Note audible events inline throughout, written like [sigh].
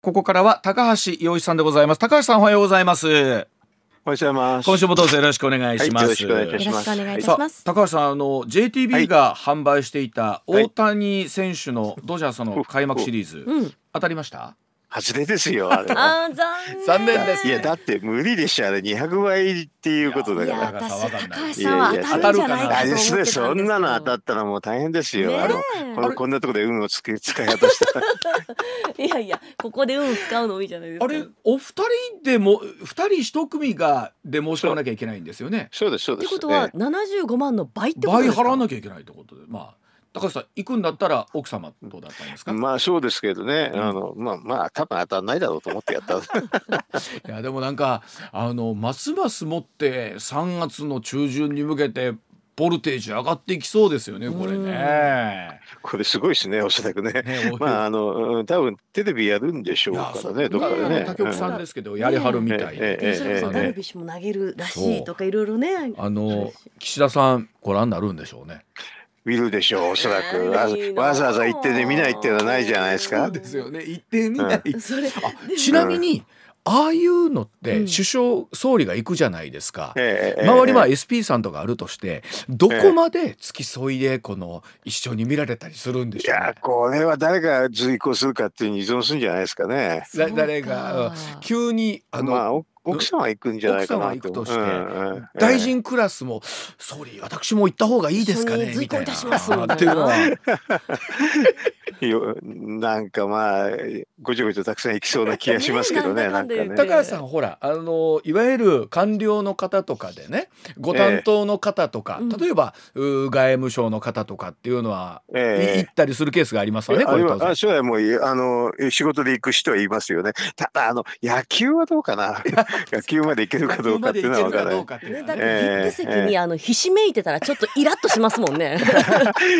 ここからは高橋洋一さんでございます。高橋さんおはようございます。おはようございます。今週もどうぞよろしくお願いします、はいよろしくお願いします。高橋さんあの JTB が販売していた大谷選手のドジャースの開幕シリーズ、うん。当たりました？外れですよ、[laughs] あれは。あー残念。残念ですいや、だって無理でしょ、あれ200倍っていうことだいやから。私わかんない高橋さんは当たるんじゃないかと思ってたんあれですけど。そんなの当たったらもう大変ですよ。ねえあのこのこんなところで運をつけ使い果たしたら。[laughs] いやいやここで運使うのいいじゃないですか。あれお二人でも二人一組がで申し込まなきゃいけないんですよねそうです、そうです。ってことはえ75万の倍ってこと倍ですか？払わなきゃいけないってことでまあ高橋さん行くんだったら奥様とだったんですか、えまあそうですけどね、うんあのまあまあ多分当たんないだろうと思ってやった。[laughs] いやでもなんかあのますますもって3月の中旬に向けてボルテージ上がっていきそうですよねこれね。これすごいですね、おそらくね。ねまああのうん多分テレビやるんでしょうからね、どっかでね。他局さんですけど、やりはるみたいで、ええええそれこそええダルビッシュも投げるらしいとかいろいろね。あの岸田さんご覧になるんでしょうね。見るでしょう、おそらく。わわざわざ行ってね、見ないっていうのはないじゃないですか？ですよね。行ってみない、それあちなみに、ああいうのってうん。首相、総理が行くじゃないですか。ええ周りはええ SP さんとかあるとしてどこまで付き添いでこの一緒に見られたりするんでいしょうね。や、これは誰が随行するかっていうに依存するんじゃないですかね。だ誰がうん。急にあの、まあ、お奥さんは行くんじゃないかな奥さんは行くとしてうんうん大臣クラスも「総理私も行った方がいいですかね」みたいな。っていうのは。よなんかまあごちゃごちゃたくさん行きそうな気がしますけどねねね。高橋さんほらあのいわゆる官僚の方とかでねご担当の方とか、ええ例えばう外務省の方とかっていうのは、いえ。え行ったりするケースがありますよね。これ当然ああそれはもあの仕事で行く人は言いますよね。ただあの野球はどうかな [laughs] 野球まで行けるかどうかっていうのは分からない。ね、っていうのはだってねビップ席にあのひしめいてたらちょっとイラッとしますもんね。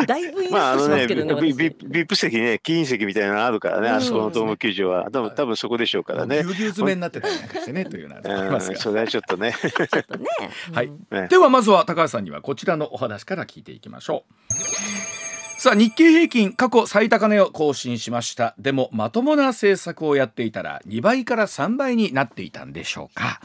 だいぶイラッとしままああのねすけどね。ビ私ビビップ席ね金席みたいなのあるからね、うんあそこのドー。ム球場は多分多分そこでしょうからね。ぎゅうぎゅう詰めになってたりなんかしてねというのはありますが。うんそれはちょっとね。ちょっとね。はいではまずは高橋さんにはこちらのお話から聞いていきましょうさあ日経平均過去最高値を更新しました。でもまともな政策をやっていたら2倍から3倍になっていたんでしょうか。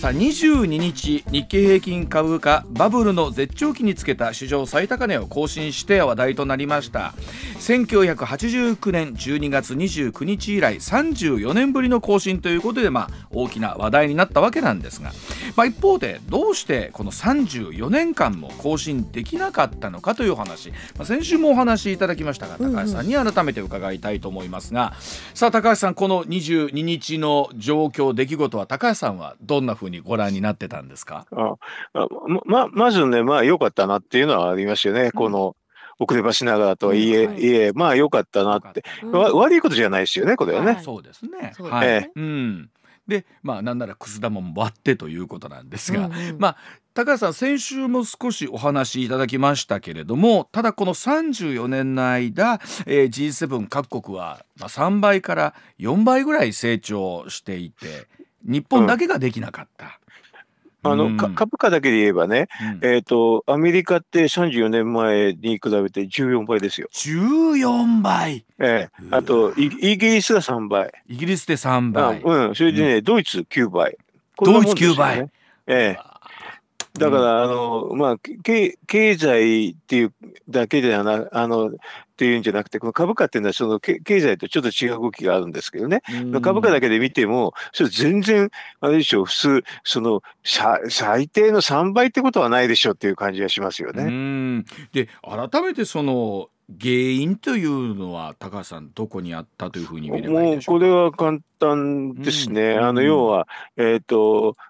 さあ22日日経平均株価バブルの絶頂期につけた史上最高値を更新して話題となりました。1989年12月29日以来34年ぶりの更新ということで、まあ、大きな話題になったわけなんですが、まあ、一方でどうしてこの34年間も更新できなかったのかというお話、まあ、先週もお話しいただきましたが高橋さんに改めて伺いたいと思いますが、さあ高橋さんこの22日の状況出来事は高橋さんはどんなふうに？ご覧になってたんですか？ああままずねまあ良かったなっていうのはありますよね、この遅ればしながらとはいえ、うんい。えまあ良かったなって、うん。わ悪いことじゃないですよねこれはね。はい。そうですね。はい。えうん。で、まあなんならくす玉も割ってということなんですが、うんうん。まあ高橋さん先週も少しお話しいただきましたけれども、ただこの34年の間、えー G7 各国はまあ3倍から4倍ぐらい成長していて、日本だけができなかった。あの、うん。か株価だけで言えばね、うん。えっ、とアメリカって34年前に比べて14倍ですよ。14倍。ええ。あとイイギリスが3倍、イギリスで3倍。あうん、それでね、ドイツ9倍。ねドイツ9倍。ええ。だから、あの、まあ、け経済っていうだけではな、あの、っていうんじゃなくて、この株価っていうのは、そのけ経済とちょっと違う動きがあるんですけどね。うん株価だけで見ても、それ全然、あれでしょう、普通、その、さ最低の3倍ってことはないでしょうっていう感じがしますようね。んで改めてその原因というのは高橋さんどこにあったというふうに見ればいいもうでしょうか？これは簡単ですね。うんあの要は、えっ、と、まあ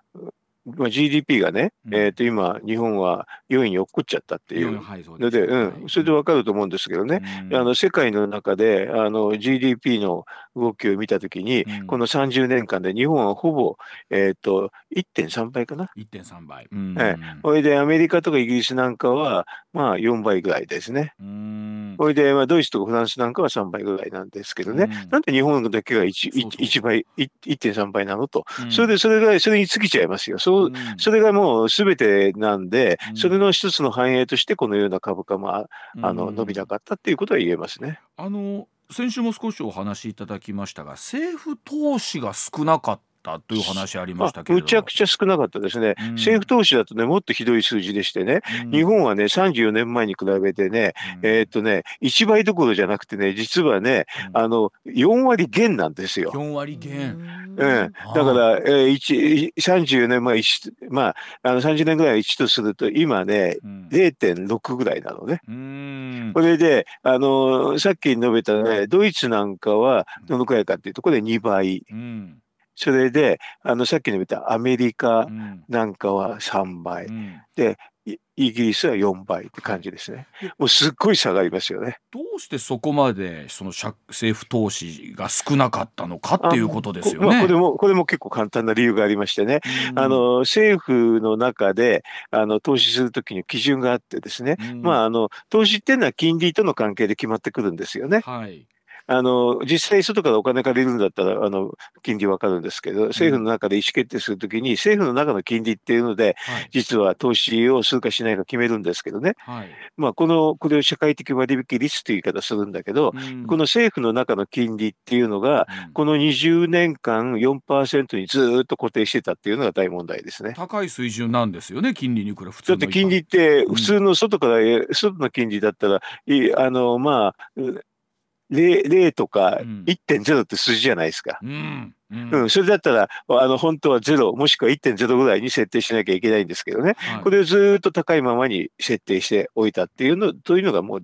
GDP がね、うん。えっ、と今、日本は4位に落っこっちゃったっていう。ので、うん、それでわかると思うんですけどね。うん。あの世界の中であの GDP の動きを見たときに、うん。この30年間で日本はほぼ、えー、と1.3倍かな。1.3倍。うん。えそれでアメリカとかイギリスなんかは、まあ、4倍ぐらいですね。うんそれで、まあ、ドイツとかフランスなんかは3倍ぐらいなんですけどね。うんなんで日本だけが 1, そうそう1倍、い1.3倍なのと。うんそれで、それが、それに尽きちゃいますよ。そううんそれがもう全てなんで、うんそれの一つの反映として、このような株価もああのうん伸びなかったっていうことは言えますね。あの先週も少しお話しいただきましたが政府投資が少なかったという話ありましたけれどむちゃくちゃ少なかったですね、うん。政府投資だとね、もっとひどい数字でしてね、うん。日本はね、34年前に比べてね、うん。えーっとね、1倍どころじゃなくてね、実はね、うん。あの4割減なんですよ。4割減。うん、だから、えー、1 34年前、1まあ、あの30年ぐらいは1とすると、今ね、うん。0.6ぐらいなのね。うん。これで、あのさっき述べたね、ドイツなんかはどのくらいかっていうと、これ2倍。うんそれで、あのさっき述べたアメリカうんなんかは3倍う。んいイギリスは4倍って感じですね。もうすっごい差がありますよね。どうしてそこまでその社政府投資が少なかったのかっていうことですよこまあ、これね。も、これも結構簡単な理由がありましてね。うんあの、政府の中で、あの、投資するときに基準があってですね。うんまあ、あの、投資っていうのは金利との関係で決まってくるんですよね。はい。あの、実際外からお金借りるんだったら、あの、金利わかるんですけど、政府の中で意思決定するときに、政府の中の金利っていうので、はい。実は投資をするかしないか決めるんですけどね。はい。まあ、この、これを社会的割引率という言い方するんだけど、うんこの政府の中の金利っていうのが、うんこの20年間4%にずーっと固定してたっていうのが大問題ですね。高い水準なんですよね金利に比べ普通のだって金利って普通の外から、え外の金利だったら、いあの、まあ、う 0, 0とかうん1.0って数字じゃないですか。うんうんうん、それだったら、あの、本当は0、もしくは1.0ぐらいに設定しなきゃいけないんですけどね。はいこれをずーっと高いままに設定しておいたっていうの、というのがもう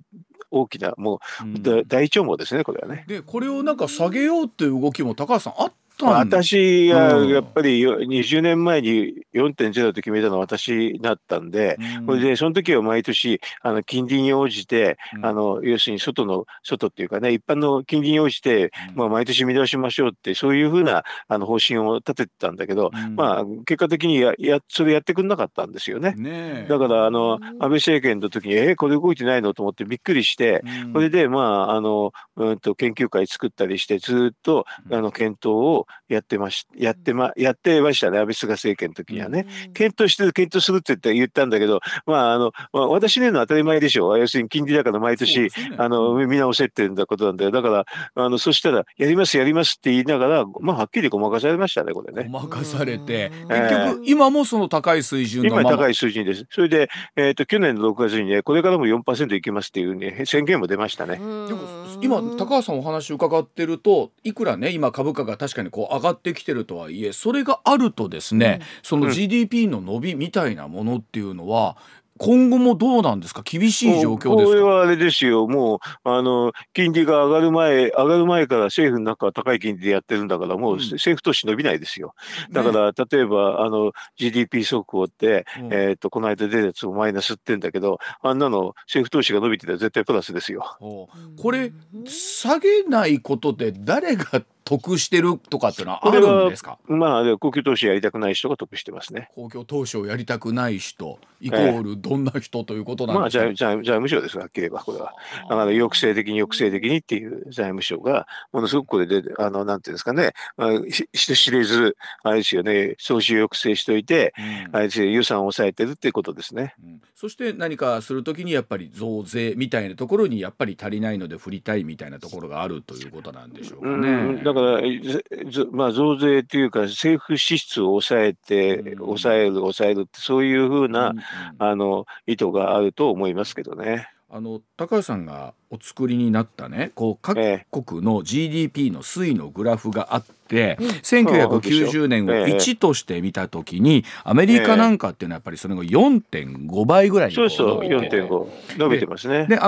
大きな、もう大腸網ですね、これはね。でこれをなんか下げようっていう動きも高橋さんあまあったんで私がうん。やっぱりよ20年前に4.0と決めたのは私だったんで、これでその時は毎年あの金利に応じて、あの要するに外の外っていうかね一般の金利に応じて、まあ、毎年見直しましょうってそういうふうなあの方針を立ててたんだけど、まあ結果的にややそれやってくれなかったんですよね。だからあの安倍政権の時にえー、これ動いてないのと思ってびっくりして、うん。これでまああのうんと研究会作ったりしてずっとうん。あの検討をやってましやってまやってましたね安倍菅政権の時にはね。検討してる検討するって言って言ったんだけど、まああのまあ、私の言うのは当たり前でしょう。要するに金利高の毎年ねあの見直せってんだことなんだよ。だからあのそしたらやりますやりますって言いながら、まあはっきりごまかされましたねこれね。ごまかされてうん結局今もその高い水準のまま今高い数字です。それで、えー、と去年の6月にね、これからも4%いきますっていう、ね、宣言も出ましたね。でも今高橋さんお話伺ってるといくらね今株価が確かにこう上がってきてるとはいえそれがあるとですね、そのうん。GDP の伸びみたいなものっていうのは今後もどうなんですか？厳しい状況ですか？これはあれですよ、もうあの金利が上がる前、上がる前から政府の中は高い金利でやってるんだから、もううん。政府投資伸びないですよ。だから、例えばあの GDP 速報って、うん。えー、とこの間出たやつもマイナスってんだけど、あんなの政府投資が伸びてたら絶対プラスですよ。おこれ下げないことで誰が得してるとかっていうのはあるんですか？まあ、で公共投資やりたくない人が得してますね。公共投資をやりたくない人イコールどんな人ということなんまあ、ですか、財財財務省です、はっきり言えば、これは。だから抑制的に抑制的にっていう財務省が、ものすごくこれで、あの、なんていうんですかね、まあ、し人知れず、あれですよね、総収抑制しといて、うんあれですよ予算を抑えてるっていうことですね。うんそして何かするときにやっぱり増税みたいなところにやっぱり足りないので振りたいみたいなところがあるということなんでしょうかうね。ん、だから、まあ、増税というか、政府支出を抑えて、うん抑える、抑えるって、そういうふうな、うんうんあの、意図があると思いますけどね。あの高橋さんがお作りになったね。こう各え国の GDP の推移のグラフがあって、うん。1990年をええ1として見た時にアメリカなんかっていうのはやっぱりそれが4.5倍ぐらいにこそうそう、伸びて。て4.5、伸びてますね。で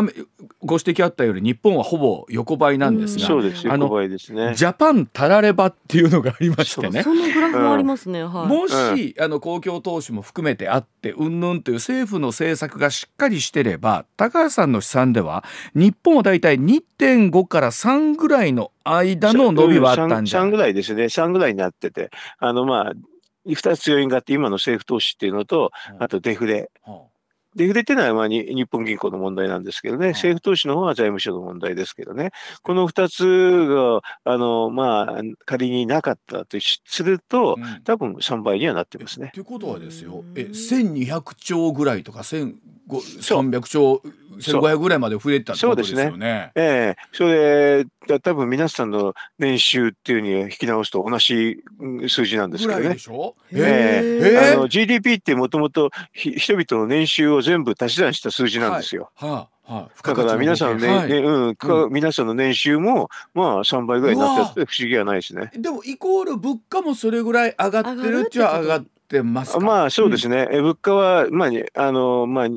ご指摘あったように日本はほぼ横ばいなんですが、そうです、あのね。ジャパンたらればっていうのがありましてね。そのグラフもありますね。はい。もし、あの公共投資も含めてあってうんぬんという政府の政策がしっかりしてれば高橋さんの試算では日本はだいたい2.5から3ぐらいの間の伸びはあったんじゃ。3ないぐらいですね、3ぐらいになってて、あのまあ、2つ要因があって、今の政府投資っていうのと、あとデフレ。はデフレっていうのはまあに日本銀行の問題なんですけどね、ん政府投資の方は財務省の問題ですけどね、この2つが、あのまあ、仮になかったとしすると、あうん。多分3倍にはなってますね。ということはですよ。うんえ1200兆ぐらいとか1300兆1500ぐらいまで増えたってことですよね。ええ。それ多分皆さんの年収っていうに引き直すと同じ数字なんですけどね。ええ。あの GDP ってもともと人々の年収を全部足し算した数字なんですよ。はい、はあはあ、だから皆さんのね、はい、うん、うん、皆さんの年収もまあ3倍ぐらいになって不思議はないですね。でもイコール物価もそれぐらい上がってるっちゃ上がってますまあそうですね。うん、物価はまああのまあえっ、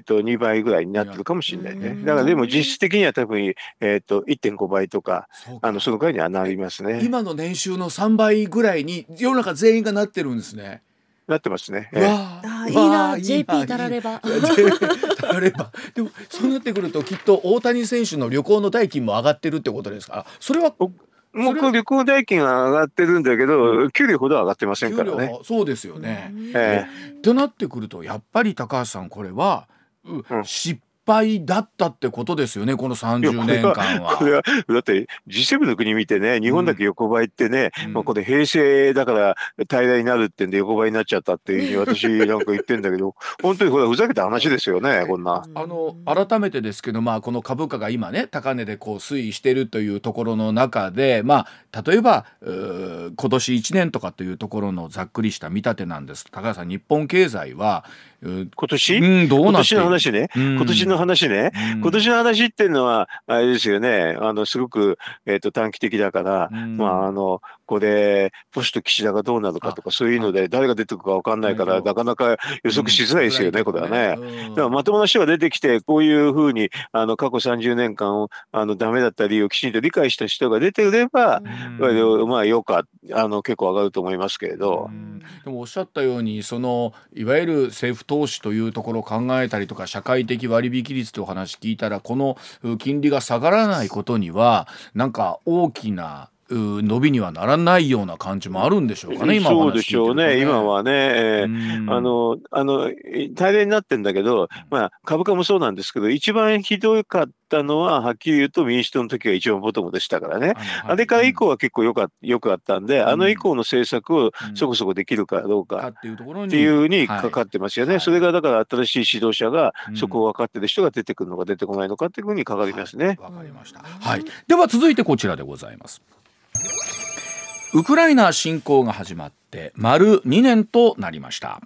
ー、と2倍ぐらいになってるかもしれないね。だからでも実質的には多分えっ、ー、と1.5倍とかあのそのくらいにはなりますね。今の年収の3倍ぐらいに世の中全員がなってるんですね。なってますね。えー、いいな、JP たられば。たられば。でもそうなってくるときっと大谷選手の旅行の代金も上がってるってことですか？それはもう旅行代金は上がってるんだけど、うん、給料ほどは上がってませんからね。そうですよね。ええ。ー、となってくるとやっぱり高橋さんこれは、うん、失敗だったってことですよねこの30年間は。これはだって G7 の国見てね日本だけ横ばいってね、うん、まあ、これ平成だから平らになるってんで横ばいになっちゃったっていうふうに私なんか言ってんだけど [laughs] 本当にこれはふざけた話ですよねこんな。あの改めてですけど、まあ、この株価が今ね高値でこう推移してるというところの中で、まあ、例えば今年1年とかというところのざっくりした見立てなんです。高橋さん日本経済は今年、うん、どうなって？今年の話ね、うん、今年の話ね、うん、今年の話っていうのは、あれですよね、あの、すごく、えっ、ー、と、短期的だから、まあ、あの、これ、ポスト岸田がどうなるかとか、そういうので、誰が出てくるか分かんないから、なかなか予測しづらいですよね、これはね。だからまともな人が出てきて、こういうふうに、あの、過去30年間を、あの、ダメだった理由をきちんと理解した人が出てれば、まあ、よか、あの、結構上がると思いますけれど。でもおっしゃったように、その、いわゆる政府投資というところを考えたりとか社会的割引率という話聞いたらこの金利が下がらないことにはなんか大きな伸びにはならないような感じもあるんでしょうかね、今そうでしょうね、今はね、えー、あの、あの、大変になってんだけど、まあ、株価もそうなんですけど、一番ひどかったのは、はっきり言うと民主党の時が一番ボトムでしたからね。あれから以降は結構よかよくあったんで、あの以降の政策をそこそこできるかどうかっていうふうにかかってますよね。それがだから新しい指導者がそこを分かってる人が出てくるのか出てこないのかっていうふうにかかりますね。わ、かりました。はい。では続いてこちらでございます。ウクライナ侵攻が始まって丸2年となりました。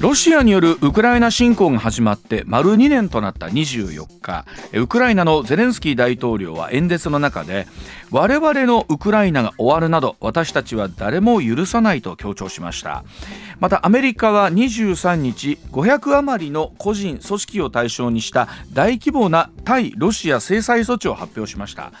ロシアによるウクライナ侵攻が始まって丸2年となった24日ウクライナのゼレンスキー大統領は演説の中で我々のウクライナが終わるなど私たちは誰も許さないと強調しました。またアメリカは23日500余りの個人組織を対象にした大規模な対ロシア制裁措置を発表しました。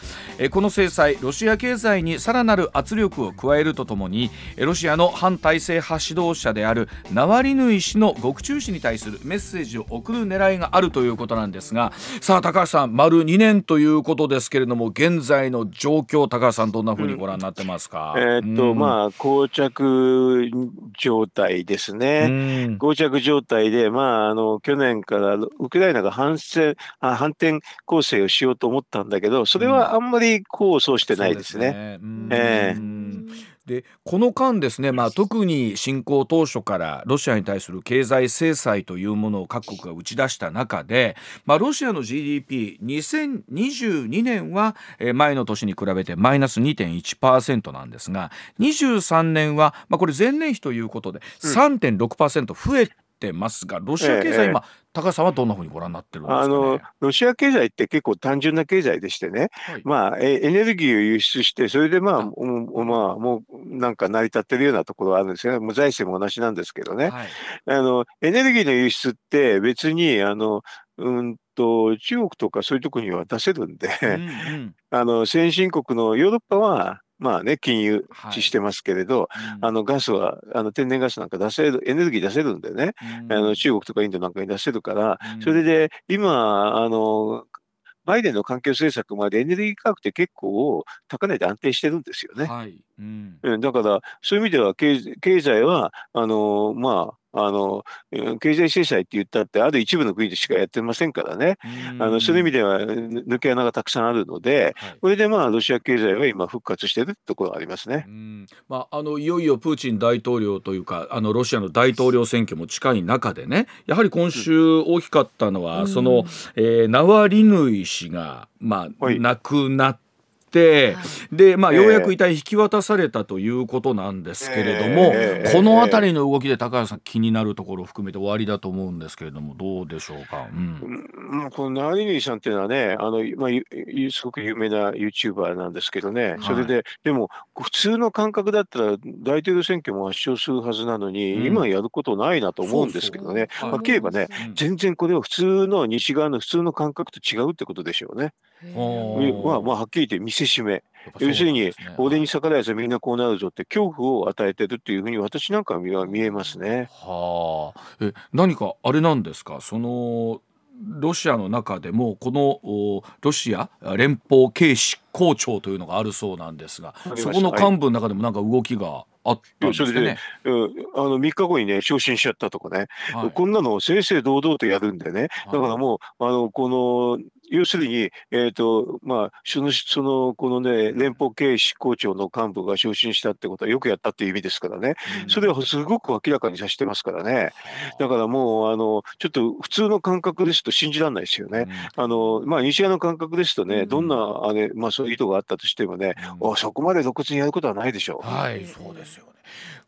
この制裁ロシア経済にさらなる圧力を加えるとともにロシアの反体制派指導者であるナワリヌイ氏の獄中死に対するメッセージを送る狙いがあるということなんですがさあ高橋さん丸2年ということですけれども現在の状況高橋さんどんなふうにご覧になってますか、うん、えー、っと、うん、まあ膠着状態ですね、うん、膠着状態でまああの去年からウクライナが反戦あ反転攻勢をしようと思ったんだけどそれはあんまり功を奏してないですね。すね。えーでこの間ですね、まあ、特に侵攻当初からロシアに対する経済制裁というものを各国が打ち出した中で、まあ、ロシアの GDP2022 年は前の年に比べてマイナス2.1%なんですが23年は、まあ、これ前年比ということで3.6%増えてますが、ロシア経済、今、高橋さんはどんなふうにご覧になってるんですか、ね、あのロシア経済って結構単純な経済でしてね、はい、まあエネルギーを輸出して、それでまあ、もまあ、もうなんか成り立ってるようなところはあるんですよね、もう財政も同じなんですけどね、はい、あのエネルギーの輸出って別にあのうんと中国とかそういうところには出せるんで、うんうん、[laughs] あの先進国のヨーロッパはまあね、金融してますけれど、はいうん、あのガスは、あの天然ガスなんか出せる、エネルギー出せるんでね、うん、あの中国とかインドなんかに出せるから、うん、それで今、あの、バイデンの環境政策までエネルギー価格って結構高値で安定してるんですよね。はい。うん、だからそういう意味では経済はあのまああの経済制裁って言ったってある一部の国でしかやってませんからね。あのそういう意味では抜け穴がたくさんあるので、はい、これでまあロシア経済は今復活しているところがありますね。まあ、あのいよいよプーチン大統領というかあのロシアの大統領選挙も近い中でねやはり今週大きかったのは、うん、その、えー、ナワリヌイ氏が、まあ、はい、亡くなって。、で、まあ、ようやく遺体引き渡されたということなんですけれども、えー、この辺りの動きで高橋さん気になるところを含めて終わりだと思うんですけれどもどうでしょうか？うん、このナリニーさんっていうのはねあの、まあ、すごく有名な YouTuber なんですけどね、それででも普通の感覚だったら大統領選挙も圧勝するはずなのに、うん、今やることないなと思うんですけどね。はっきり言えばね、うん、全然これは普通の西側の普通の感覚と違うってことでしょうね。まあ、まあ、はっきり言って見せしめ。要するに、俺に逆らえずみんなこうなるぞって恐怖を与えてるっていうふうに私なんかは見えますね。はあ。え、何かあれなんですか？その、ロシアの中でもこのロシア連邦警視庁長というのがあるそうなんですがそこの幹部の中でもなんか動きがあったんですね、ねうん、あの3日後にね昇進しちゃったとかね、はい、こんなの正々堂々とやるんでね。だからもうあのこの要するに、えーとまあ、そのそのこのね連邦警視庁長の幹部が昇進したってことはよくやったっていう意味ですからね、うん、それはすごく明らかにさせてますからね。だからもうあのちょっと普通の感覚ですと信じられないですよね、うん、あのまあ、西側の感覚ですとね、うん、どんなあれ、まあ、そういう意図があったとしてもね、うん、そこまで露骨にやることはないでしょう。はいそうですよね。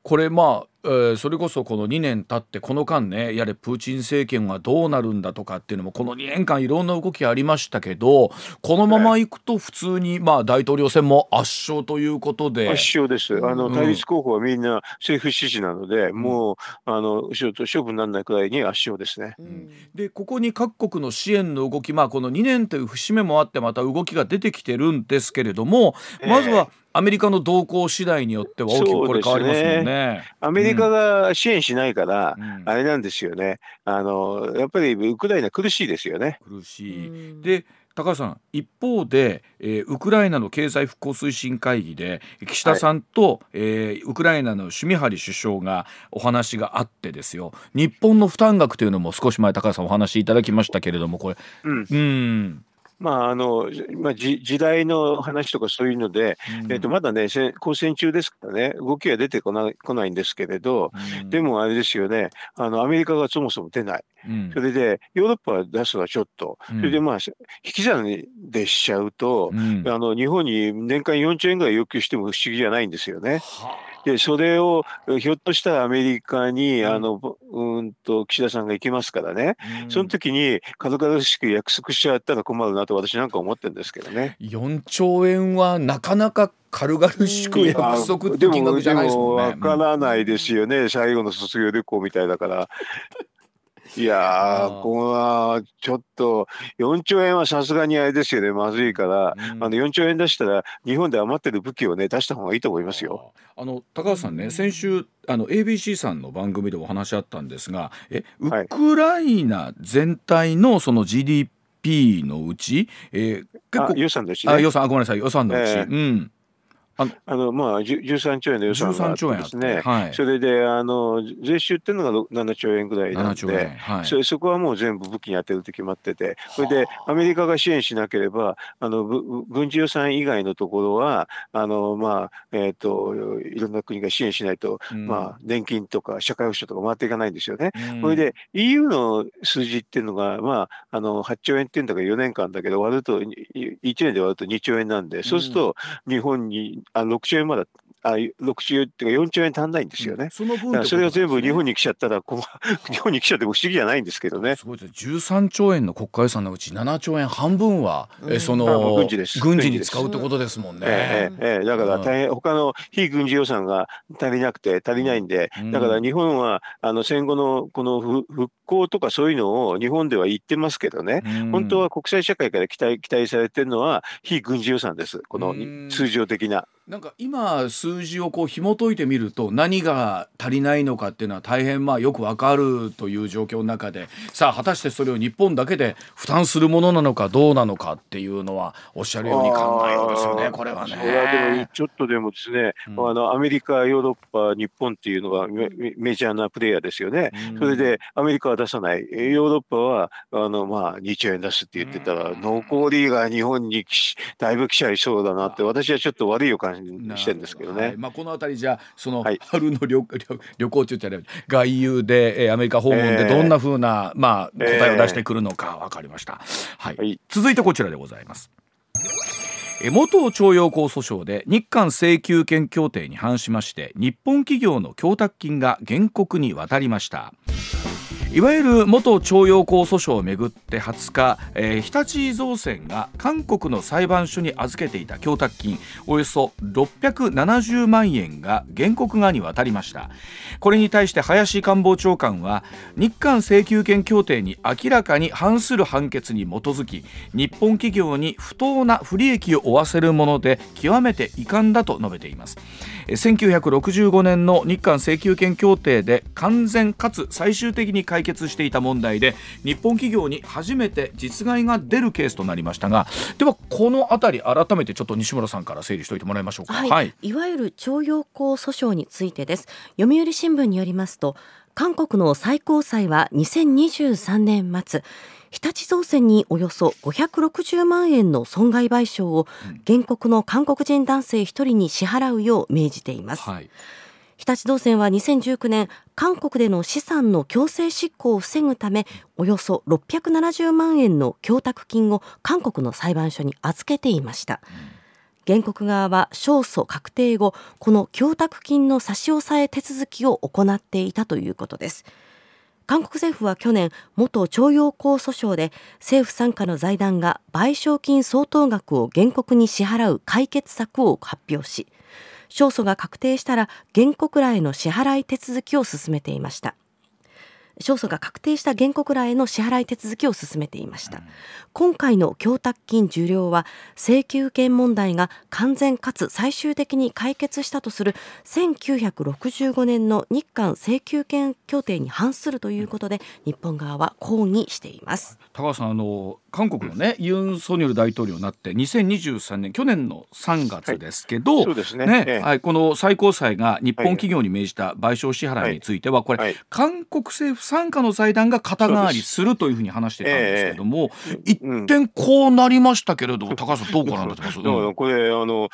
これまあえー、それこそこの2年経ってこの間ねやれプーチン政権はどうなるんだとかっていうのもこの2年間いろんな動きありましたけどこのままいくと普通にまあ大統領選も圧勝ということで。圧勝です。あの対立候補はみんな政府支持なので、うん、もうあの勝負にならないくらいに圧勝ですね、うん、でここに各国の支援の動きまあこの2年という節目もあってまた動きが出てきてるんですけれどもまずはアメリカの動向次第によっては大きくこれ変わりますもんね。ねアメリカが支援援しないから、あれなんですよね。あの、やっぱりウクライナ苦しいですよね。苦しい。で、高橋さん一方で、えー、ウクライナの経済復興推進会議で岸田さんと、はい、えー、ウクライナのシュミハリ首相がお話があってですよ。日本の負担額というのも少し前高橋さんお話しいただきましたけれどもこれ、うん、うんまああのまあ、時代の話とかそういうので、うん、えー、とまだね、交戦中ですからね、動きは出てこな来ないんですけれど、うん、でもあれですよねあの、アメリカがそもそも出ない、うん、それでヨーロッパは出すのはちょっと、それでまあ、引き算でしちゃうと、あの日本に年間4兆円ぐらい要求しても不思議じゃないんですよね。はあで、それをひょっとしたらアメリカに、あの、うんと、岸田さんが行きますからね、うん、その時に軽々しく約束しちゃったら困るなと私なんか思ってるんですけどね。4兆円はなかなか軽々しく約束って金額じゃないですもんね。わからないですよね、最後の卒業旅行みたいだから。いやー、ここはちょっと4兆円はさすがにあれですよね、まずいから、うん、あの4兆円出したら、日本で余ってる武器をね、出した方がいいと思いますよ。あの高橋さんね、先週あの ABC さんの番組でお話あったんですが、えウクライナ全体のその GDP のうち、えー、結構予算ですね。あ予算ごめんなさい予算のうち、えー、うんあのまあ13兆円の予算があってですね、はい、それであの税収っていうのが7兆円ぐらいなんで、はい、そそこはもう全部武器に充てると決まっててそれでアメリカが支援しなければあの軍事予算以外のところはあの、まあえーと、いろんな国が支援しないと、うん、まあ、年金とか社会保障とか回っていかないんですよね。うん、それで EU の数字っていうのが、まあ、あの8兆円っていうんだから4年間だけど割ると1年で割ると2兆円なんでそうすると日本にあ6兆円まだあ6兆円っていうか4兆円足んないんですよね。うん、その分、ね、それが全部日本に来ちゃったらこ [laughs] 日本に来ちゃっても不思議じゃないんですけどね。すごいです13兆円の国家予算のうち7兆円半分は、うん、えその軍事です。軍事に使うってことですもんね。ええええ、だから大変、他の非軍事予算が足りなくて足りないんで、だから日本はあの戦後のこの復興とかそういうのを日本では言ってますけどね、本当は国際社会から期待期待されてるのは非軍事予算です。この通常的な。なんか今数字をこう紐解いてみると何が足りないのかっていうのは大変まあよくわかるという状況の中でさあ果たしてそれを日本だけで負担するものなのかどうなのかっていうのはおっしゃるように考えようですよねこれはね。それはでもちょっとでもですね、うん、あのアメリカヨーロッパ日本っていうのがメメジャーなプレイヤーですよね、うん、それでアメリカは出さない。ヨーロッパはあのまあ2兆円出すって言ってたら、うん、残りが日本にだいぶ来ちゃいそうだなって私はちょっと悪い予感してるんですけどね。はい、まあこの辺りじゃその春の旅,、旅行中って外遊で、えー、アメリカ訪問でどんなふうな、えー、まあ答えを出してくるのか分かりました。はい、はい、続いてこちらでございます。元徴用工訴訟で日韓請求権協定に反しまして日本企業の供託金が原告に渡りましたいわゆる元徴用工訴訟をめぐって20日、えー、日立造船が韓国の裁判所に預けていた供託金およそ670万円が原告側に渡りました。これに対して林官房長官は日韓請求権協定に明らかに反する判決に基づき日本企業に不当な不利益を負わせるもので極めて遺憾だと述べています。1965年の日韓請求権協定で完全かつ最終的に解決していた問題で日本企業に初めて実害が出るケースとなりましたがではこの辺り改めてちょっと西村さんから整理しておいてもらいましょうか、はい、はい、いわゆる徴用工訴訟についてです。読売新聞によりますと韓国の最高裁は2023年末日立造船におよそ560万円の損害賠償を原告の韓国人男性1人に支払うよう命じています。はい。日立造船は2019年韓国での資産の強制執行を防ぐためおよそ670万円の供託金を韓国の裁判所に預けていました。原告側は勝訴確定後この供託金の差し押さえ手続きを行っていたということです韓国政府は去年元徴用工訴訟で政府傘下の財団が賠償金相当額を原告に支払う解決策を発表し勝訴が確定したら原告らへの支払い手続きを進めていました。勝訴が確定した原告らへの支払い手続きを進めていました、今回の供託金受領は請求権問題が完全かつ最終的に解決したとする1965年の日韓請求権協定に反するということで日本側は抗議しています。高橋さんあの韓国のね、ユン・ソニョル大統領になって2023年去年の3月ですけど、はい、そうですね、ねええ、はい、この最高裁が日本企業に命じた賠償支払いについては、これ、はい、韓国政府傘下の財団が肩代わりするというふうに話してたんですけども、え、一点こうなりましたけれど、高橋さんどうご覧になってます、だからこれあの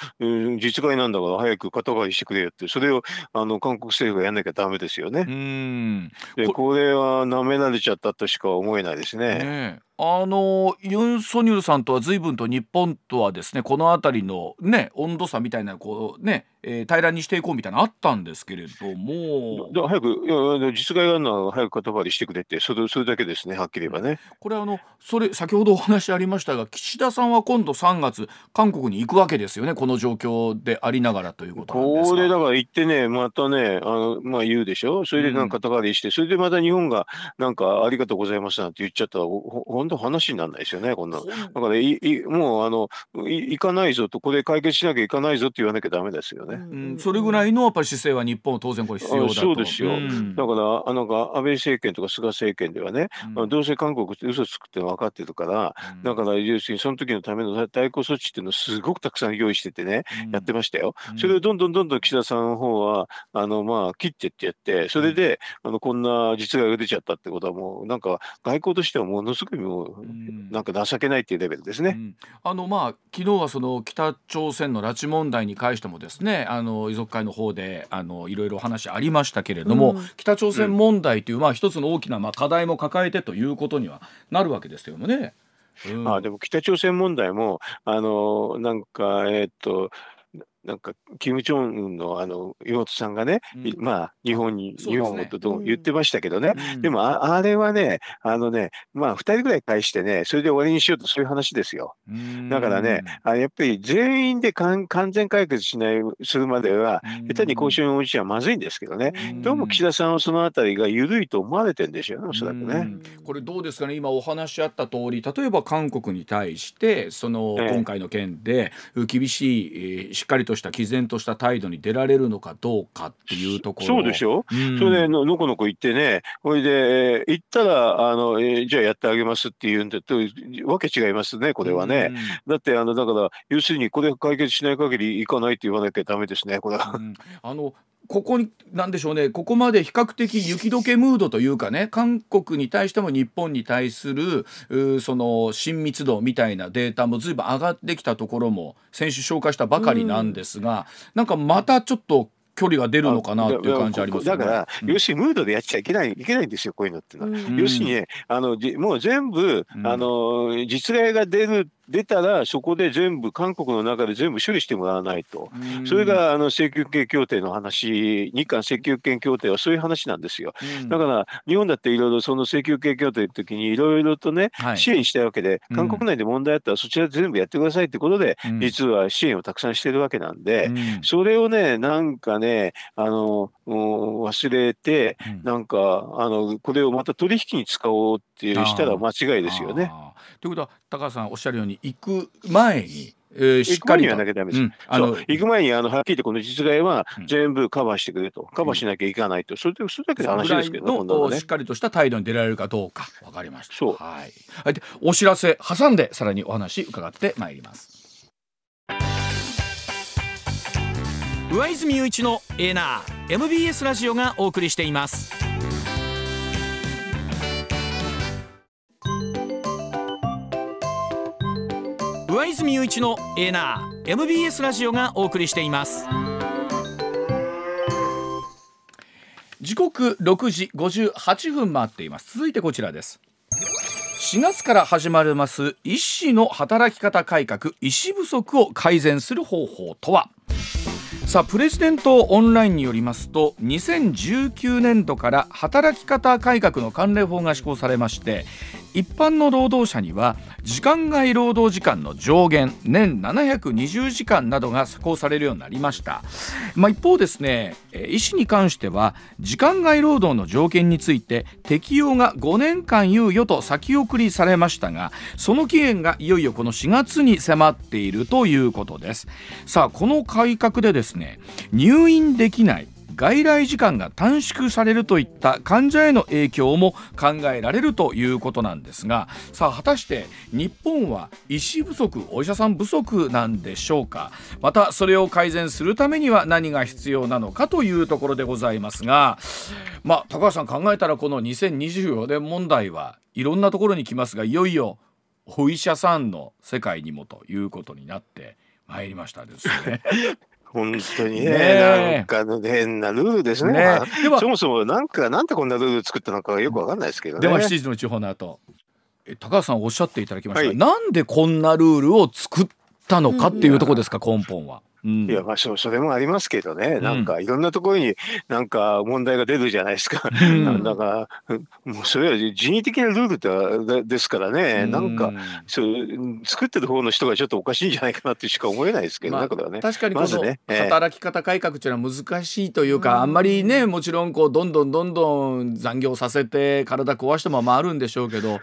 実害なんだから早く肩代わりしてくれよって。それをあの韓国政府がやんなきゃダメですよね。うん。でこれはなめられちゃったとしか思えないですね。ねあのユン・ソニュルさんとは随分と日本とはですねこの辺りのね温度差みたいなこうねえー、平らにしていこうみたいなあったんですけれども。だ早くいや実害があるのは早く肩張りしてくれってそれそれだけですねはっきり言えばね。これあのそれ先ほどお話ありましたが岸田さんは今度3月韓国に行くわけですよねこの状況でありながらということなんですこれだから行ってねまたねあの、まあ、言うでしょ？それでなんか肩張りして、うん、それでまた日本がなんかありがとうございますなんて言っちゃったら本当話にならないですよねこんなだからいいもうあのい行かないぞとこれ解決しなきゃいかないぞって言わなきゃダメですよね。うん、それぐらいのやっぱり姿勢は日本当然これ必要だと。そうですよ、うん、だからあなんか安倍政権とか菅政権ではね、うん、どうせ韓国って嘘つくって分かってるから、うん、だから要するにその時のための対抗措置っていうのをすごくたくさん用意しててね、やってましたよ、それをどんどんどんどん岸田さんの方はあのまあ切ってってやってそれで、あのこんな実害が出ちゃったってことはもうなんか外交としてはものすごいもう、なんか情けないっていうレベルですね。あのまあ昨日はその北朝鮮の拉致問題に関してもですねあの遺族会の方であのいろいろお話ありましたけれども、うん、北朝鮮問題という、まあ、一つの大きな、まあ、課題も抱えてということにはなるわけですよね。うん、あでも北朝鮮問題もあのなんかえー、っとなんか、キム・チョンウンのあの妹さんがね、うん、まあ、日本に、日本をと言ってましたけどね、うん、でもあ、あれはね、あのね、まあ、2人ぐらい返してね、それで終わりにしようと、そういう話ですよ。だからね、あやっぱり全員で完全解決しない、するまでは、下手に交渉に応じちゃまずいんですけどね、どうも岸田さんはそのあたりが緩いと思われてるんでしょうね、おそらくね。これ、どうですかね、今お話あった通り、例えば韓国に対して、その、今回の件で、厳しい、しっかりととした毅然とした態度に出られるのかどうかっていうところ。そうでしょ、うん、それでののこのこ言ってねほいで行ったらあの、えー、じゃあやってあげますって言うんだとわけ違いますねこれはね、うん、だってあのだから要するにこれ解決しない限り行かないって言わなきゃダメですねこれは、うん、あのここになんでしょうね。ここまで比較的雪解けムードというかね韓国に対しても日本に対するその親密度みたいなデータも随分上がってきたところも先週紹介したばかりなんですが、うん、なんかまたちょっと距離が出るのかなっていう感じあります、ね、だから、うん、要するにムードでやっちゃいけない、いけないんですよ、こういうのってのは。うん、要するにね、あの、もう全部、あの、実害が出る出たらそこで全部韓国の中で全部処理してもらわないと、それがあの請求権協定の話日韓請求権協定はそういう話なんですよ、だから日本だっていろいろその請求権協定の時にいろいろとね、はい、支援したいわけで韓国内で問題あったらそちら全部やってくださいってことで、実は支援をたくさんしてるわけなんで、それをねなんかねあの忘れて、なんかあのこれをまた取引に使おうってしたら間違いですよね。ということは高橋さんおっしゃるように行く前にえー、しっかりやなきゃダメです。うん、あの行く前にあのはっきりとこの実害は全部カバーしてくれと、うん、カバーしなきゃいかないと、それだけそれだけの話ですけど、ね、ねしっかりとした態度に出られるかどうかわかりました。そうはい。はい、お知らせ挟んでさらにお話伺ってまいります。上泉雄一のエーナー MBS ラジオがお送りしています。上泉雄一のエーナー MBS ラジオがお送りしています。時刻6時58分回っています。続いてこちらです。4月から始まります医師の働き方改革医師不足を改善する方法とは。さあプレジデントオンラインによりますと2019年度から働き方改革の関連法が施行されまして一般の労働者には時間外労働時間の上限年720時間などが施行されるようになりました、まあ、一方ですね医師に関しては時間外労働の条件について適用が5年間猶予と先送りされましたがその期限がいよいよこの4月に迫っているということです。さあこの改革でですね入院できない外来時間が短縮されるといった患者への影響も考えられるということなんですがさあ果たして日本は医師不足お医者さん不足なんでしょうか？またそれを改善するためには何が必要なのかというところでございますがまあ高橋さん考えたらこの2024年問題はいろんなところに来ますがいよいよお医者さんの世界にもということになってまいりましたですね。[laughs] 本当にねねなんかの変なルールですね。ねまあ、そもそもなんかなんでこんなルール作ったのかよくわかんないですけどね。では7時の地方の後高橋さんおっしゃっていただきました、はい、なんでこんなルールを作ったのかっていうところですか、根本は。うん、いやまあそそれもありますけどね、なんかいろんなところになんか問題が出るじゃないですか、うん、[laughs] だからもうそれは人為的なルールですからね、うん、なんかそう作ってる方の人がちょっとおかしいんじゃないかなってしか思えないですけど、まあ、ね、確かにこの働き方改革っていうのは難しいというか、あんまりねもちろんこうどんどんどんどん残業させて体壊したままあるんでしょうけど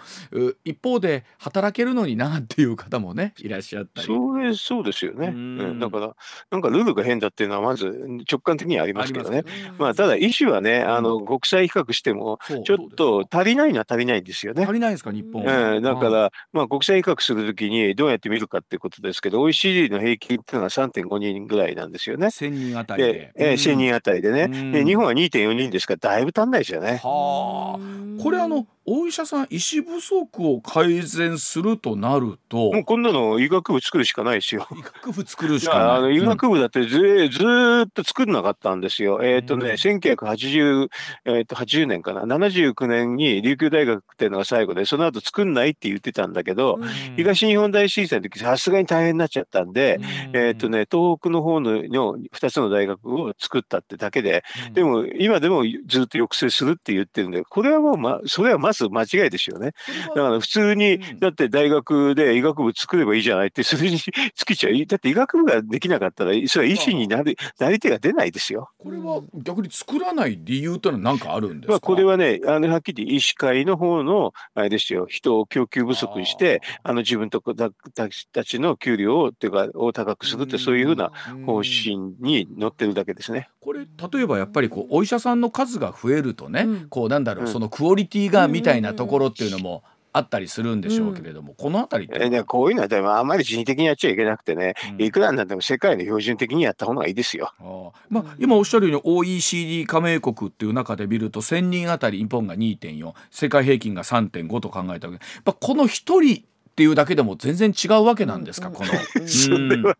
一方で働けるのになっていう方もねいらっしゃったり。そうですよね、うん、だからなんかルールが変だっていうのはまず直感的にはありますけどね。まあただ医師はね、あの国際比較してもちょっと足りないのは足りないんですよね。足りないですか日本。うん、だからまあ国際比較するときにどうやって見るかっていうことですけど、OECD の平均っていうのは3.5人ぐらいなんですよね。1000人あたりで。えー、1000人あたりでね。で日本は2.4人ですからだいぶ足んないですよね。はあ。これあのお医者さん医師不足を改善するとなると。もうこんなの医学部作るしかないですよ。医学部作るしかない。あの医学部だってず,、ずっと作んなかったんですよ。えっ、ー、とね、うん、1980、えー、と80年かな。79年に琉球大学っていうのが最後でその後作んないって言ってたんだけど、うん、東日本大震災の時さすがに大変になっちゃったんで、うん、えっ、ー、とね東北の方のの2つの大学を作ったってだけで、でも今でもずっと抑制するって言ってるんでこれはもう、ま、それはまずつ間違いですよね。だから普通に、だって大学で医学部作ればいいじゃないって、それに [laughs] 尽きちゃう。だって医学部ができなかったら、それは医師になる、なり手が出ないですよ。これは逆に作らない理由というのは何かあるんですか？これはね、あの、はっきり医師会の方の、あれですよ、人を供給不足にして、あの、自分とたちの給料を、っていうか、を高くするって、そういうふうな方針に乗ってるだけですね。これ、例えばやっぱりこう、お医者さんの数が増えるとね、うん、こう、なんだろう、そのクオリティがみたいなところっていうのも、あったりするんでしょうけれども、うん、この辺りって、こういうのはでもあまり人為的にやっちゃいけなくてね、うん、いくらなんでも世界の標準的にやった方がいいですよ。あまあ、今おっしゃるように OECD 加盟国っていう中で見ると1000人あたり日本が2.4世界平均が3.5と考えたわけ。でこの1人っていうだけでも全然違うわけなんですか、この。[laughs] それは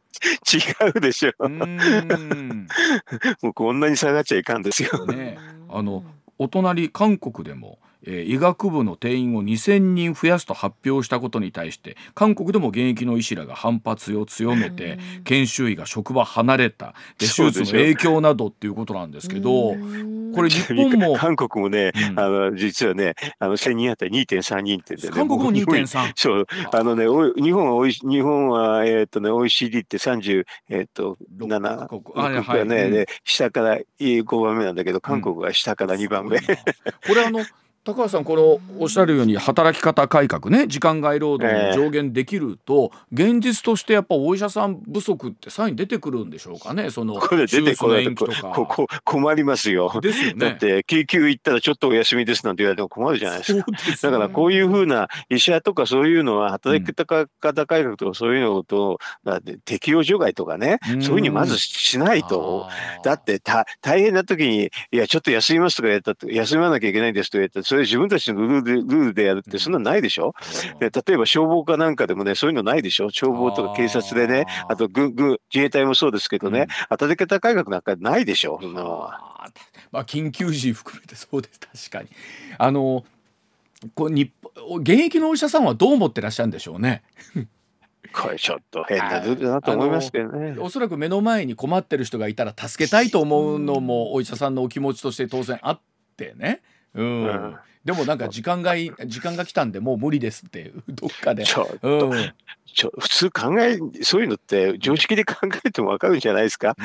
違うでしょ。う [laughs] もうこんなに下がっちゃいかんですよ。ね、あのお隣韓国でもえー、医学部の定員を2000人増やすと発表したことに対して韓国でも現役の医師らが反発を強めて研修医が職場離れた。で手術の影響などっていうことなんですけどこれ日本も韓国もね、うん、あの実はねあの1000人あたり2.3人ってね韓国も2.3そうあ。のね日本はおい日本はえー、っとね OECD って30えー、っと7国。はね、はい、下から5番目なんだけど韓国は下から2番目、うん、これあの高橋さんこのおっしゃるように働き方改革ね時間外労働に上限できると、えー、現実としてやっぱお医者さん不足ってサイン出てくるんでしょうかねそのこれ出てこないとここ困りますよ。ですよ、ね、だって救急行ったらちょっとお休みですなんて言われても困るじゃないですか、ね、だからこういうふうな医者とかそういうのは働き方改革とかそういうのと、うん、適用除外とかねそういうふうにまずしないと。だって大変な時にいやちょっと休みますとかやった休まなきゃいけないんですと言ったらそれ自分たちのルールでルールでやるってそんなないでしょ、うん、例えば消防課なんかでもねそういうのないでしょ？消防とか警察でねあと軍軍自衛隊もそうですけどね、うん、働き方改革なんかないでしょ？そんなのは。まあ緊急時含めてそうです確かに。あのこう日現役のお医者さんはどう思ってらっしゃるんでしょうね？これちょっと変なルールだなと思いますけどね。おそらく目の前に困ってる人がいたら助けたいと思うのもお医者さんのお気持ちとして当然あってね。うん、うん、でもなんか時間がい時間が来たんでもう無理ですって [laughs] どっかで。ちょっと、うん、ちょ普通考えそういうのって常識で考えても分かるんじゃないですか？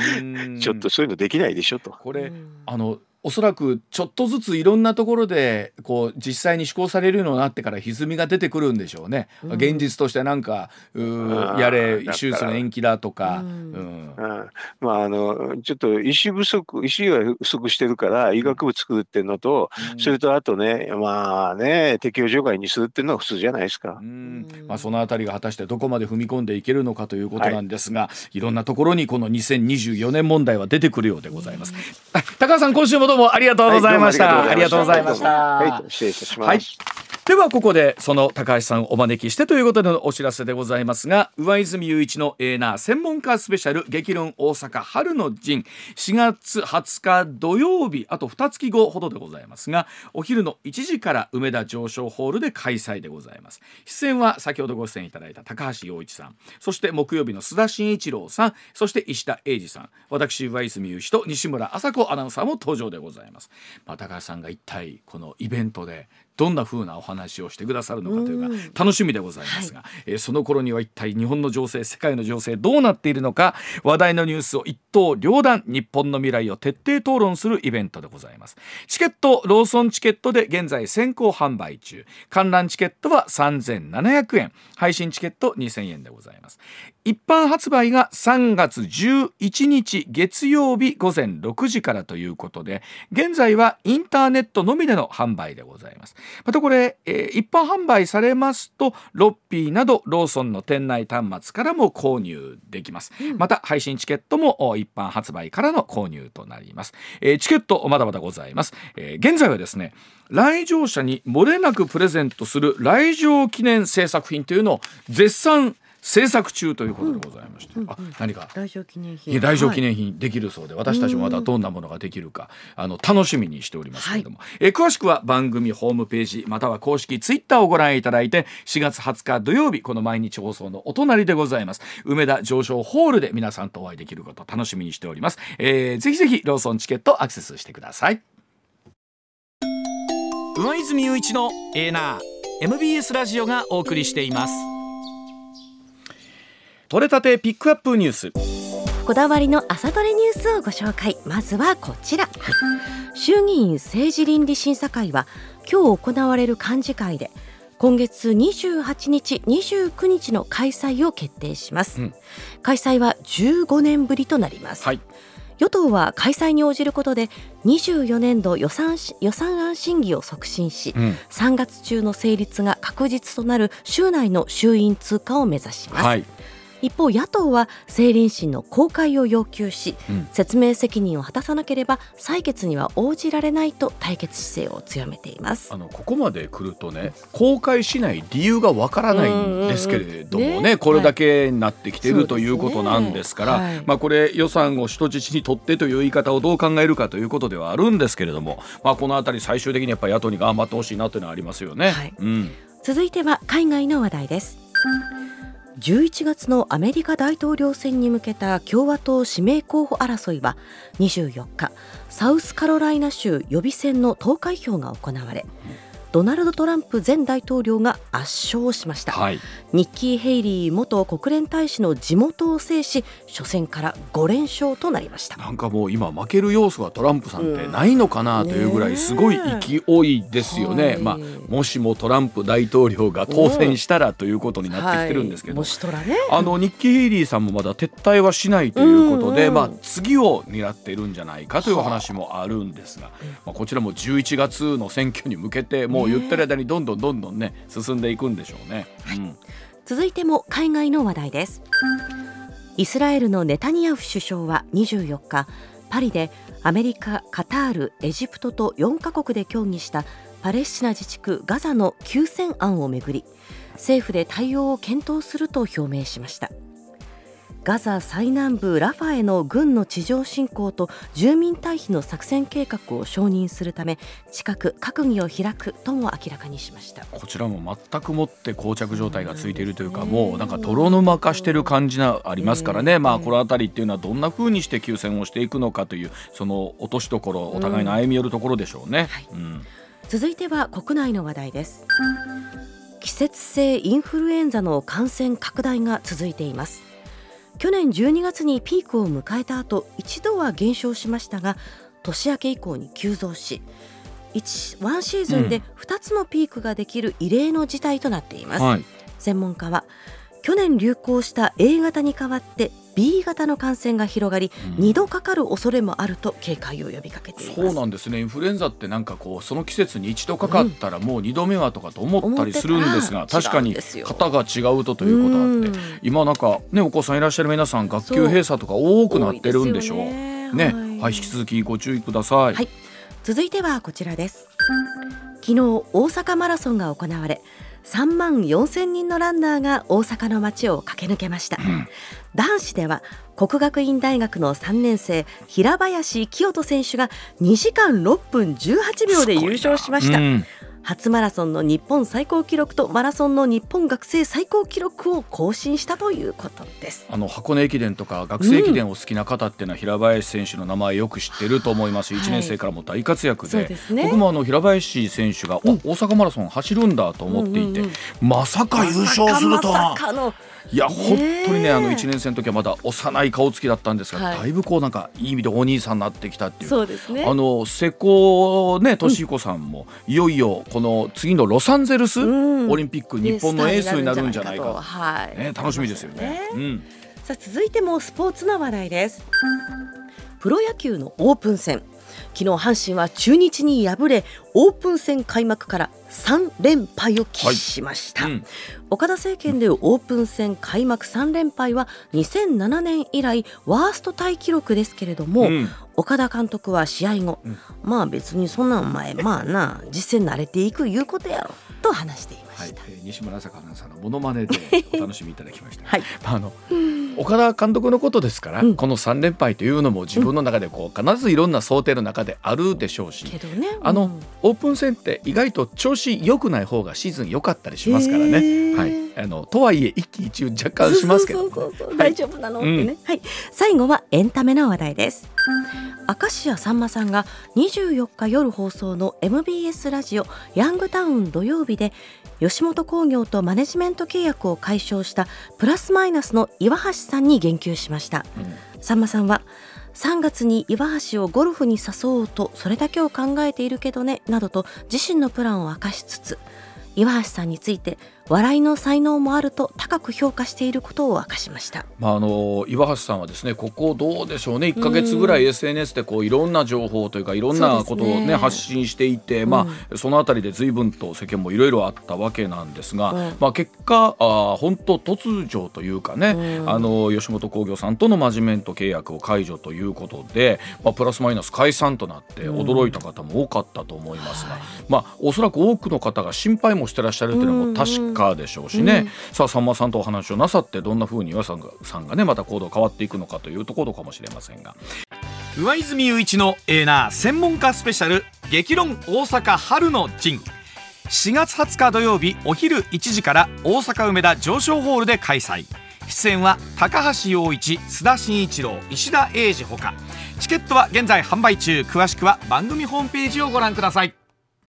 ちょっとそういうのできないでしょと。これあのおそらくちょっとずついろんなところでこう実際に施行されるようになってから歪みが出てくるんでしょうね、うん、現実としてなんかやれ手術の延期だとか、うん、まああのちょっと医師不足医師が不足してるから医学部作るっていうのと、うん、それとあとねまあね適用除外にするっていうのは普通じゃないですか、まあ、そのあたりが果たしてどこまで踏み込んでいけるのかということなんですが、はい、いろんなところにこの2024年問題は出てくるようでございます。高橋さん今週もどうもありがとうございました。ありがとうございました。はい、失礼いたします。はいではここでその高橋さんをお招きしてということでのお知らせでございますが上泉雄一のエーナー専門家スペシャル激論大阪春の陣4月20日土曜日あと2月後ほどでございますがお昼の1時から梅田上昇ホールで開催でございます出演は先ほどご出演いただいた高橋洋一さんそして木曜日の須田慎一郎さんそして石田英二さん私上泉雄一と西村麻子アナウンサーも登場でございます、ございます。まあ、高橋さんが一体このイベントでどんな風なお話をしてくださるのかというか楽しみでございますが、はい、えー、その頃には一体日本の情勢世界の情勢どうなっているのか話題のニュースを一刀両断日本の未来を徹底討論するイベントでございます。チケットローソンチケットで現在先行販売中。観覧チケットは3700円配信チケット2000円でございます。一般発売が3月11日月曜日午前6時からということで現在はインターネットのみでの販売でございますまたこれ、えー、一般販売されますとロッピーなどローソンの店内端末からも購入できます、うん、また配信チケットも一般発売からの購入となります、えー、チケットまだまだございます、えー、現在はですね来場者に漏れなくプレゼントする来場記念制作品というのを絶賛制作中ということでございまして、うんうん、あ何か。来場記念品。来場記念品できるそうで、はい、私たちもまだどんなものができるかあの楽しみにしておりますけれども、はい、え詳しくは番組ホームページまたは公式ツイッターをご覧いただいて4月20日土曜日この毎日放送のお隣でございます。梅田上昇ホールで皆さんとお会いできること楽しみにしております、えー、ぜひぜひローソンチケットアクセスしてください。上泉雄一のエーナー MBS ラジオがお送りしています取れたてピックアップニュース。こだわりの朝トレニュースをご紹介。まずはこちら、衆議院政治倫理審査会は今日行われる幹事会で今月28日29日の開催を決定します、うん、開催は15年ぶりとなります、はい。与党は開催に応じることで24年度予算予算案審議を促進し、うん、3月中の成立が確実となる週内の衆院通過を目指します、はい一方野党は政倫審の公開を要求し、うん、説明責任を果たさなければ採決には応じられないと対決姿勢を強めています。あのここまで来るとね公開しない理由がわからないんですけれどもね、ね、これだけなってきてる、はい、ということなんですから、はい、まあ、これ予算を人質にとってという言い方をどう考えるかということではあるんですけれども、まあ、この辺り最終的にやっぱり野党に頑張ってほしいなというのはありますよね。はい、うん、続いては海外の話題です。11月のアメリカ大統領選に向けた共和党指名候補争いは24日サウスカロライナ州予備選の投開票が行われドナルド・トランプ前大統領が圧勝しました、はい、ニッキー・ヘイリー元国連大使の地元を制し初戦から5連勝となりました。なんかもう今負ける要素はトランプさんってないのかなというぐらいすごい勢いですよね、ねまあ、もしもトランプ大統領が当選したらということになってきてるんですけど、はい。ね、あのニッキー・ヘイリーさんもまだ撤退はしないということで、まあ、次を狙っているんじゃないかという話もあるんですが、まあ、こちらも11月の選挙に向けてもうう言ってる間にどんどんどんどんね進んでいくんでしょうね、うん、続いても海外の話題です。イスラエルのネタニヤフ首相は24日パリでアメリカ、カタール、エジプトと4カ国で協議したパレスチナ自治区ガザの休戦案をめぐり政府で対応を検討すると表明しましたガザ最南部ラファへの軍の地上侵攻と住民退避の作戦計画を承認するため近く閣議を開くとも明らかにしました。こちらも全くもって膠着状態がついているというか、もうなんか泥沼化してる感じがありますからね、まあこの辺りっていうのはどんなふうにして休戦をしていくのかというその落としどころお互いの歩み寄るところでしょうね、うん、続いては国内の話題です。季節性インフルエンザの感染拡大が続いています去年12月にピークを迎えた後一度は減少しましたが年明け以降に急増し1ワンシーズンで2つのピークができる異例の事態となっています、はい、専門家は去年流行した A 型に代わって B 型の感染が広がり、うん、2度かかる恐れもあると警戒を呼びかけています。そうなんですね。インフルエンザってなんかこうその季節に一度かかったらもう2度目はとかと思ったりするんですが、うん、確かに型が違うとということあって、今なんかねお子さんいらっしゃる皆さん学級閉鎖とか多くなってるんでしょう。ね、ね、はい、引き続きご注意ください、はい、続いてはこちらです。昨日大阪マラソンが行われ3万4千人のランナーが大阪の街を駆け抜けました、うん、男子では国学院大学の3年生平林清人選手が2時間6分18秒で優勝しました、初マラソンの日本最高記録とマラソンの日本学生最高記録を更新したということです。あの箱根駅伝とか学生駅伝を好きな方っていうのは平林選手の名前よく知ってると思います、1年生からも大活躍で。でね、僕もあの平林選手が、うん、大阪マラソン走るんだと思っていて、うんうんうん、まさか優勝するとは。まいや本当にねあの1年生の時はまだ幼い顔つきだったんですが、はい、だいぶこうなんかいい意味でお兄さんになってきたっていう。そうですね。あの瀬古ね俊彦さんも、いよいよこの次のロサンゼルスオリンピック、日本のエースになるんじゃないかはい、ね、楽しみですよね。うん、さあ続いてもスポーツの話題です。プロ野球のオープン戦昨日阪神は中日に敗れオープン戦開幕から3連敗を喫しました、はい。うん、岡田政権でオープン戦開幕3連敗は2007年以来ワーストタイ記録ですけれども、うん、岡田監督は試合後、うん、まあ別にそんなん前まあな実践慣れていくいうことやろと話していました、はいえー、西村坂アナウンサーのモノマネで [laughs] お楽しみいただきました、はい、あの岡田監督のことですから、うん、この3連敗というのも自分の中でこう必ずいろんな想定の中であるでしょうし、あのオープン戦って意外と調子良くない方がシーズン良かったりしますからね。はい、あのとはいえ一喜一憂若干しますけど、大丈夫なの、ってね、はい、最後はエンタメの話題です。明石家さんまさんが24日夜放送の MBS ラジオヤングタウン土曜日で吉本興業とマネジメント契約を解消したプラスマイナスの岩橋さんに言及しました、うん、さんまさんは3月に岩橋をゴルフに誘おうとそれだけを考えているけどねなどと自身のプランを明かしつつ岩橋さんについて笑いの才能もあると高く評価していることを明かしました、まあ、あの岩橋さんはですねここどうでしょうね。1か月ぐらい SNS でこういろんな情報というかいろんなことをね、ね発信していて、まあ、そのあたりで随分と世間もいろいろあったわけなんですが、うん、まあ、結果あ本当突如というかね、うん、あの吉本興業さんとのマジメント契約を解除ということで、まあ、プラスマイナス解散となって驚いた方も多かったと思いますが、うん、まあ、おそらく多くの方が心配もしてらっしゃるというのも確かでしょうしね、ね、さあさんまさんとお話をなさってどんなふうに岩さんがさんがねまた行動変わっていくのかというところかもしれませんが。上泉雄一のエーナー専門家スペシャル激論大阪春の陣。4月20日土曜日お昼1時から大阪梅田上昇ホールで開催。出演は高橋陽一須田慎一郎石田英二ほか。チケットは現在販売中。詳しくは番組ホームページをご覧ください